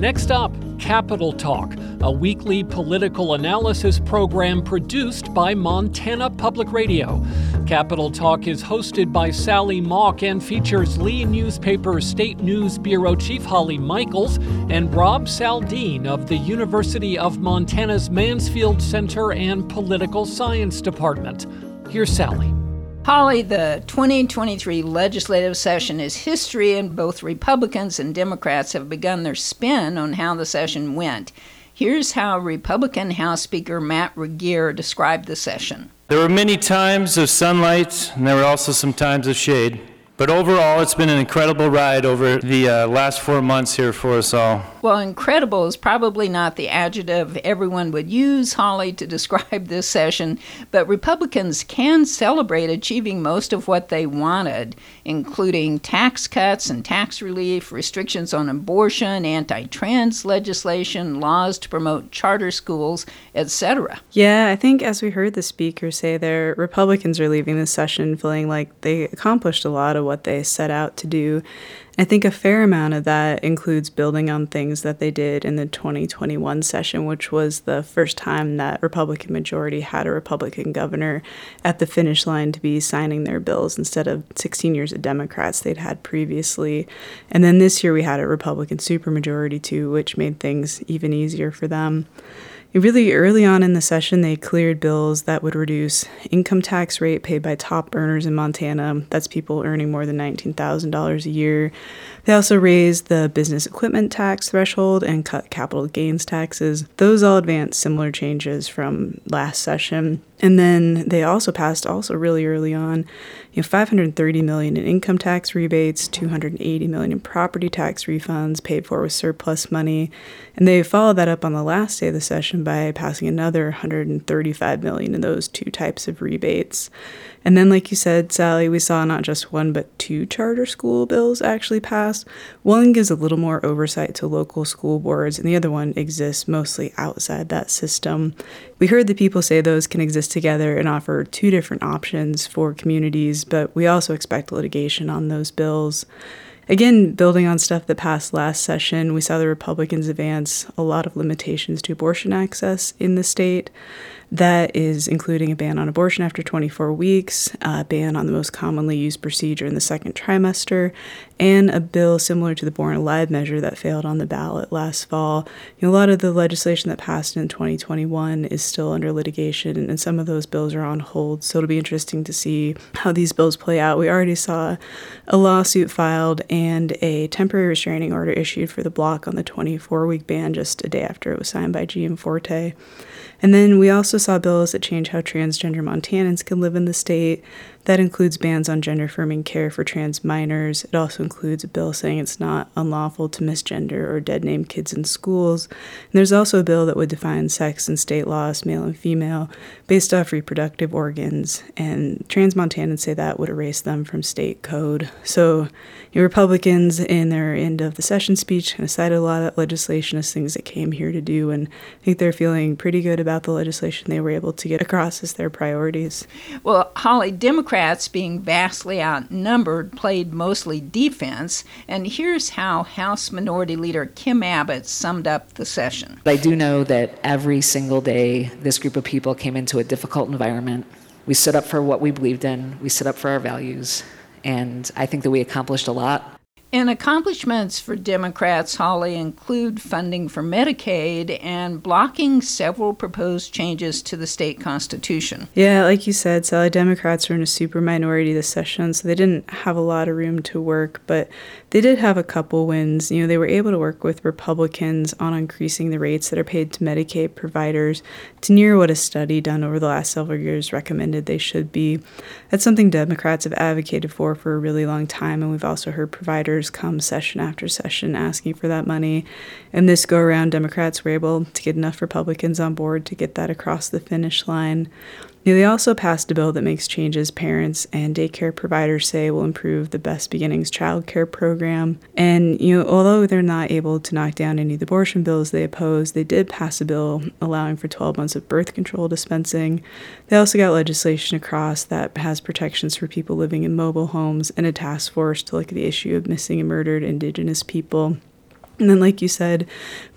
Next up, Capital Talk, a weekly political analysis program produced by Montana Public Radio. Capital Talk is hosted by Sally Mauk and features Lee Newspaper State News Bureau Chief Holly Michels and Rob Saldin of the University of Montana's Mansfield Center and Political Science Department. Here's Sally. Holly, the 2023 legislative session is history, and both Republicans and Democrats have begun their spin on how the session went. Here's how Republican House Speaker Matt Regier described the session. There were many times of sunlight, and there were also some times of shade. But overall, it's been an incredible ride over the uh, last four months here for us all. Well, incredible is probably not the adjective everyone would use, Holly, to describe this session, but Republicans can celebrate achieving most of what they wanted, including tax cuts and tax relief, restrictions on abortion, anti trans legislation, laws to promote charter schools, etc. Yeah, I think as we heard the speaker say there, Republicans are leaving this session feeling like they accomplished a lot of what they set out to do. I think a fair amount of that includes building on things that they did in the 2021 session, which was the first time that Republican majority had a Republican governor at the finish line to be signing their bills instead of 16 years of Democrats they'd had previously. And then this year we had a Republican supermajority too, which made things even easier for them. Really early on in the session, they cleared bills that would reduce income tax rate paid by top earners in Montana. That's people earning more than $19,000 a year. They also raised the business equipment tax threshold and cut capital gains taxes. Those all advanced similar changes from last session. And then they also passed, also really early on, you know, 530 million in income tax rebates, 280 million in property tax refunds paid for with surplus money, and they followed that up on the last day of the session by passing another 135 million in those two types of rebates. And then, like you said, Sally, we saw not just one but two charter school bills actually passed. One gives a little more oversight to local school boards, and the other one exists mostly outside that system. We heard the people say those can exist together and offer two different options for communities, but we also expect litigation on those bills. Again, building on stuff that passed last session, we saw the Republicans advance a lot of limitations to abortion access in the state. That is including a ban on abortion after 24 weeks, a ban on the most commonly used procedure in the second trimester, and a bill similar to the Born Alive measure that failed on the ballot last fall. You know, a lot of the legislation that passed in 2021 is still under litigation, and some of those bills are on hold. So it'll be interesting to see how these bills play out. We already saw a lawsuit filed and a temporary restraining order issued for the block on the 24 week ban just a day after it was signed by Gianforte. And then we also saw bills that change how transgender Montanans can live in the state. That includes bans on gender affirming care for trans minors. It also includes a bill saying it's not unlawful to misgender or dead name kids in schools. And there's also a bill that would define sex in state laws, male and female, based off reproductive organs. And trans Montanans say that would erase them from state code. So, Republicans, in their end of the session speech, kind of cited a lot of legislation as things that came here to do. And I think they're feeling pretty good about the legislation they were able to get across as their priorities. Well, Holly, Democrats Democrats, being vastly outnumbered, played mostly defense. And here's how House Minority Leader Kim Abbott summed up the session. I do know that every single day this group of people came into a difficult environment. We stood up for what we believed in, we stood up for our values, and I think that we accomplished a lot. And accomplishments for Democrats, Holly, include funding for Medicaid and blocking several proposed changes to the state constitution. Yeah, like you said, Sally, Democrats were in a super minority this session, so they didn't have a lot of room to work, but they did have a couple wins. You know, they were able to work with Republicans on increasing the rates that are paid to Medicaid providers to near what a study done over the last several years recommended they should be. That's something Democrats have advocated for for a really long time, and we've also heard providers come session after session asking for that money. And this go around, Democrats were able to get enough Republicans on board to get that across the finish line. They also passed a bill that makes changes parents and daycare providers say will improve the Best Beginnings child care program. And, you know, although they're not able to knock down any of the abortion bills they oppose, they did pass a bill allowing for 12 months of birth control dispensing. They also got legislation across that has protections for people living in mobile homes and a task force to look at the issue of missing and murdered Indigenous people. And then, like you said,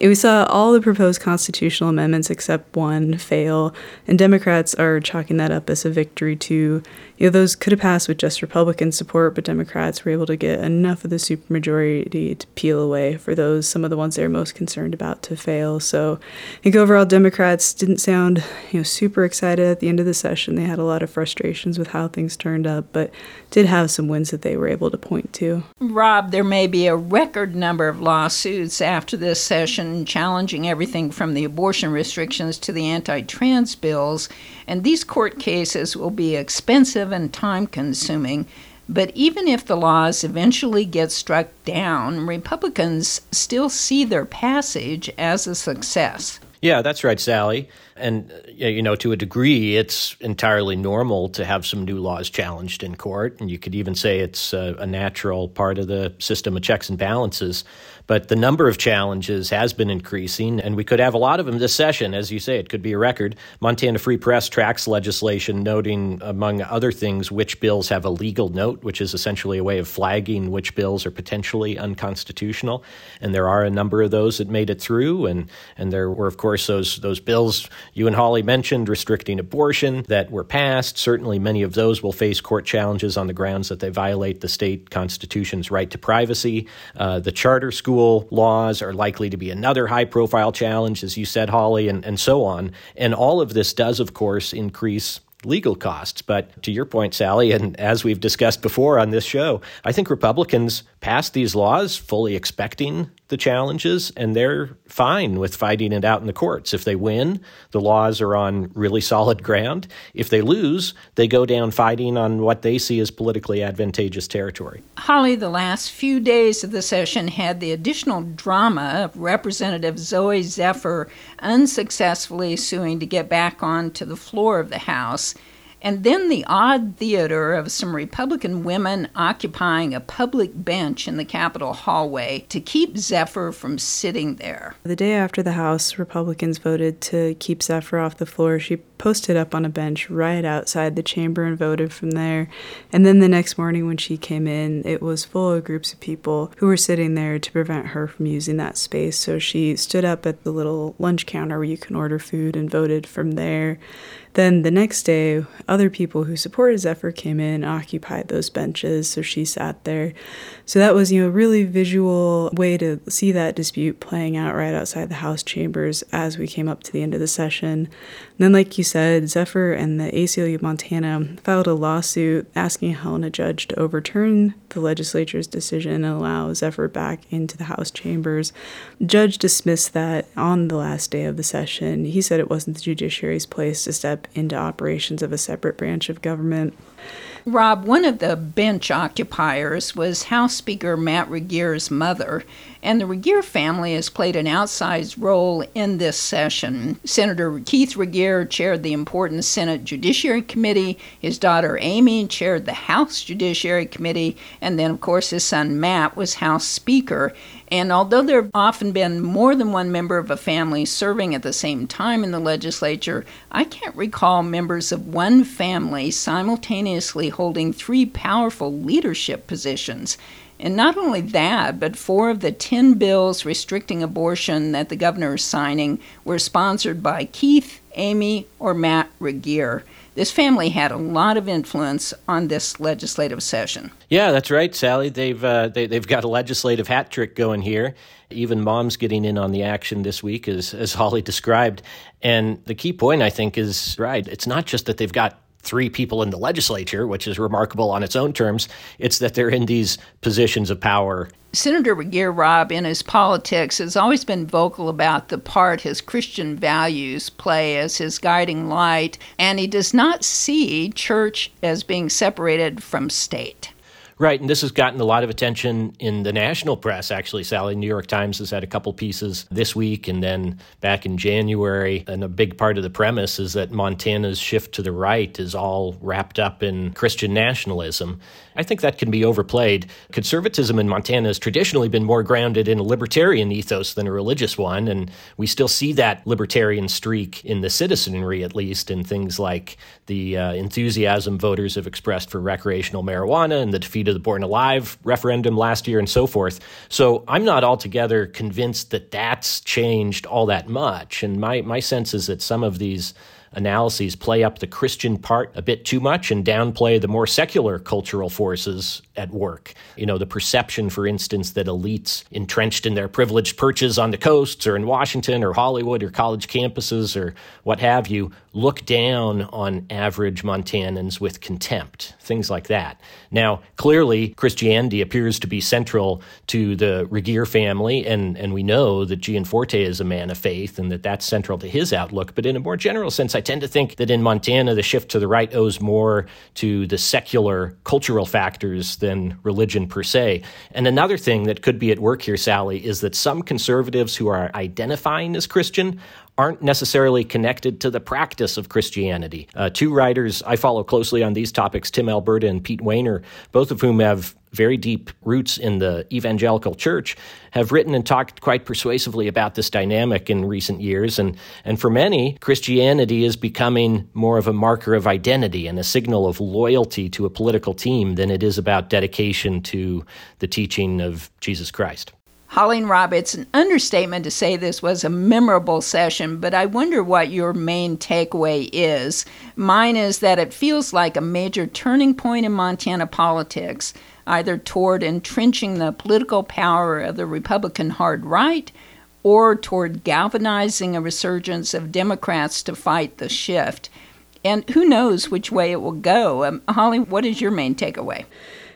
we saw all the proposed constitutional amendments except one fail, and Democrats are chalking that up as a victory to, You know, those could have passed with just Republican support, but Democrats were able to get enough of the supermajority to peel away for those, some of the ones they were most concerned about to fail. So I think overall, Democrats didn't sound, you know, super excited at the end of the session. They had a lot of frustrations with how things turned up, but did have some wins that they were able to point to. Rob, there may be a record number of lawsuits after this session challenging everything from the abortion restrictions to the anti trans bills, and these court cases will be expensive and time consuming. But even if the laws eventually get struck down, Republicans still see their passage as a success. Yeah, that's right, Sally. And, uh, you know, to a degree, it's entirely normal to have some new laws challenged in court. And you could even say it's a, a natural part of the system of checks and balances. But the number of challenges has been increasing, and we could have a lot of them this session. As you say, it could be a record. Montana Free Press tracks legislation noting, among other things, which bills have a legal note, which is essentially a way of flagging which bills are potentially unconstitutional. And there are a number of those that made it through, and, and there were, of course, those, those bills you and Holly mentioned restricting abortion that were passed. Certainly, many of those will face court challenges on the grounds that they violate the state constitution's right to privacy. Uh, the charter school laws are likely to be another high profile challenge, as you said, Holly, and, and so on. And all of this does, of course, increase legal costs. But to your point, Sally, and as we've discussed before on this show, I think Republicans passed these laws fully expecting the challenges, and they're fine with fighting it out in the courts. If they win, the laws are on really solid ground. If they lose, they go down fighting on what they see as politically advantageous territory. Holly, the last few days of the session had the additional drama of Representative Zooey Zephyr unsuccessfully suing to get back onto the floor of the House. And then the odd theater of some Republican women occupying a public bench in the Capitol hallway to keep Zephyr from sitting there. The day after the House Republicans voted to keep Zephyr off the floor, she posted up on a bench right outside the chamber and voted from there. And then the next morning when she came in, it was full of groups of people who were sitting there to prevent her from using that space. So she stood up at the little lunch counter where you can order food and voted from there. Then the next day, other people who supported Zephyr came in, and occupied those benches, so she sat there. So that was, you know, a really visual way to see that dispute playing out right outside the House chambers as we came up to the end of the session. And then, like you said, Zephyr and the ACLU of Montana filed a lawsuit asking Helena Judge to overturn the legislature's decision and allow Zephyr back into the House chambers. Judge dismissed that on the last day of the session. He said it wasn't the judiciary's place to step into operations of a separate branch of government. Rob, one of the bench occupiers was House Speaker Matt Regier's mother, and the Regier family has played an outsized role in this session. Senator Keith Regier chaired the important Senate Judiciary Committee, his daughter Amy chaired the House Judiciary Committee, and then, of course, his son Matt was House Speaker. And although there have often been more than one member of a family serving at the same time in the legislature, I can't recall members of one family simultaneously holding three powerful leadership positions. And not only that, but four of the 10 bills restricting abortion that the governor is signing were sponsored by Keith, Amy, or Matt Regier. This family had a lot of influence on this legislative session. Yeah, that's right, Sally. They've uh, they, have got a legislative hat trick going here. Even mom's getting in on the action this week, as as Holly described. And the key point, I think, is right. It's not just that they've got three people in the legislature, which is remarkable on its own terms. It's that they're in these positions of power. Senator Regier Rob, in his politics, has always been vocal about the part his Christian values play as his guiding light, and he does not see church as being separated from state. Right, and this has gotten a lot of attention in the national press, actually, Sally. New York Times has had a couple pieces this week and then back in January. And a big part of the premise is that Montana's shift to the right is all wrapped up in Christian nationalism. I think that can be overplayed. Conservatism in Montana has traditionally been more grounded in a libertarian ethos than a religious one, and we still see that libertarian streak in the citizenry, at least, in things like the uh, enthusiasm voters have expressed for recreational marijuana and the defeat to the Born Alive referendum last year and so forth. So I'm not altogether convinced that that's changed all that much. And my, my sense is that some of these analyses play up the Christian part a bit too much and downplay the more secular cultural forces at work. You know, the perception, for instance, that elites entrenched in their privileged perches on the coasts or in Washington or Hollywood or college campuses or what have you look down on average Montanans with contempt, things like that. Now, clearly, Christianity appears to be central to the Regier family, and, and we know that Gianforte is a man of faith and that that's central to his outlook. But in a more general sense, tend to think that in Montana, the shift to the right owes more to the secular cultural factors than religion per se. And another thing that could be at work here, Sally, is that some conservatives who are identifying as Christian aren't necessarily connected to the practice of Christianity. Uh, two writers I follow closely on these topics, Tim Alberta and Pete Wehner, both of whom have very deep roots in the evangelical church, have written and talked quite persuasively about this dynamic in recent years. And, and for many, Christianity is becoming more of a marker of identity and a signal of loyalty to a political team than it is about dedication to the teaching of Jesus Christ. Holly and Rob, it's an understatement to say this was a memorable session, but I wonder what your main takeaway is. Mine is that it feels like a major turning point in Montana politics either toward entrenching the political power of the Republican hard right or toward galvanizing a resurgence of Democrats to fight the shift. And who knows which way it will go. Um, Holly, what is your main takeaway?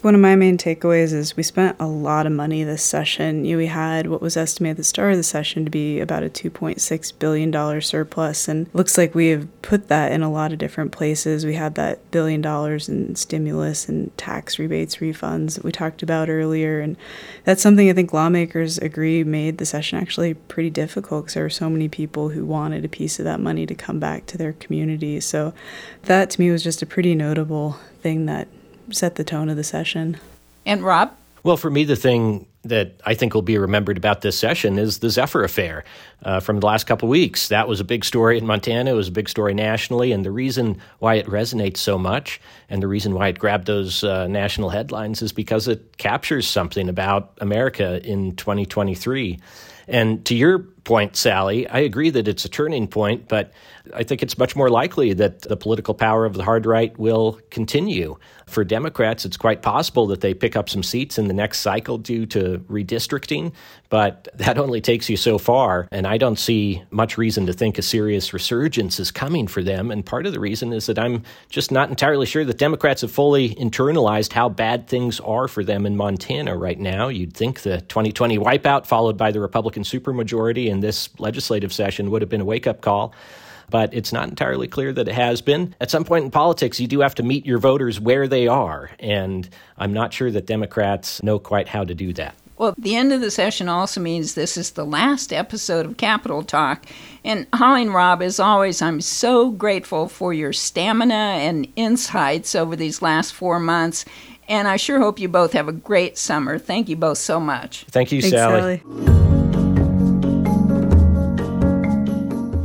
One of my main takeaways is we spent a lot of money this session. You know, we had what was estimated at the start of the session to be about a $2.6 billion surplus, and looks like we have put that in a lot of different places. We had that billion dollars in stimulus and tax rebates, refunds that we talked about earlier, and that's something I think lawmakers agree made the session actually pretty difficult because there were so many people who wanted a piece of that money to come back to their communities. So that to me was just a pretty notable thing that set the tone of the session. And Rob? Well, for me, the thing that I think will be remembered about this session is the Zephyr affair uh, from the last couple of weeks. That was a big story in Montana. It was a big story nationally. And the reason why it resonates so much and the reason why it grabbed those uh, national headlines is because it captures something about America in 2023. And to your point, Sally, I agree that it's a turning point, but I think it's much more likely that the political power of the hard right will continue. For Democrats, it's quite possible that they pick up some seats in the next cycle due to redistricting, but that only takes you so far. And I don't see much reason to think a serious resurgence is coming for them. And part of the reason is that I'm just not entirely sure that Democrats have fully internalized how bad things are for them in Montana right now. You'd think the 2020 wipeout, followed by the Republican supermajority in this legislative session, would have been a wake up call but it's not entirely clear that it has been. At some point in politics, you do have to meet your voters where they are, and I'm not sure that Democrats know quite how to do that. Well, the end of the session also means this is the last episode of Capital Talk. And Holly and Rob, as always, I'm so grateful for your stamina and insights over these last four months. And I sure hope you both have a great summer. Thank you both so much. Thank you, Thanks, Sally. Sally.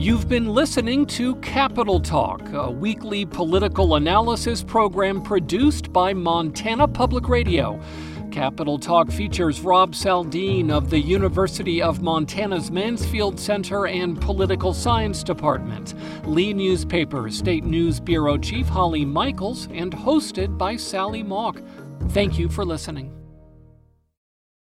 You've been listening to Capital Talk, a weekly political analysis program produced by Montana Public Radio. Capital Talk features Rob Saldin of the University of Montana's Mansfield Center and Political Science Department, Lee Newspaper State News Bureau Chief Holly Michels, and hosted by Sally Mauk. Thank you for listening.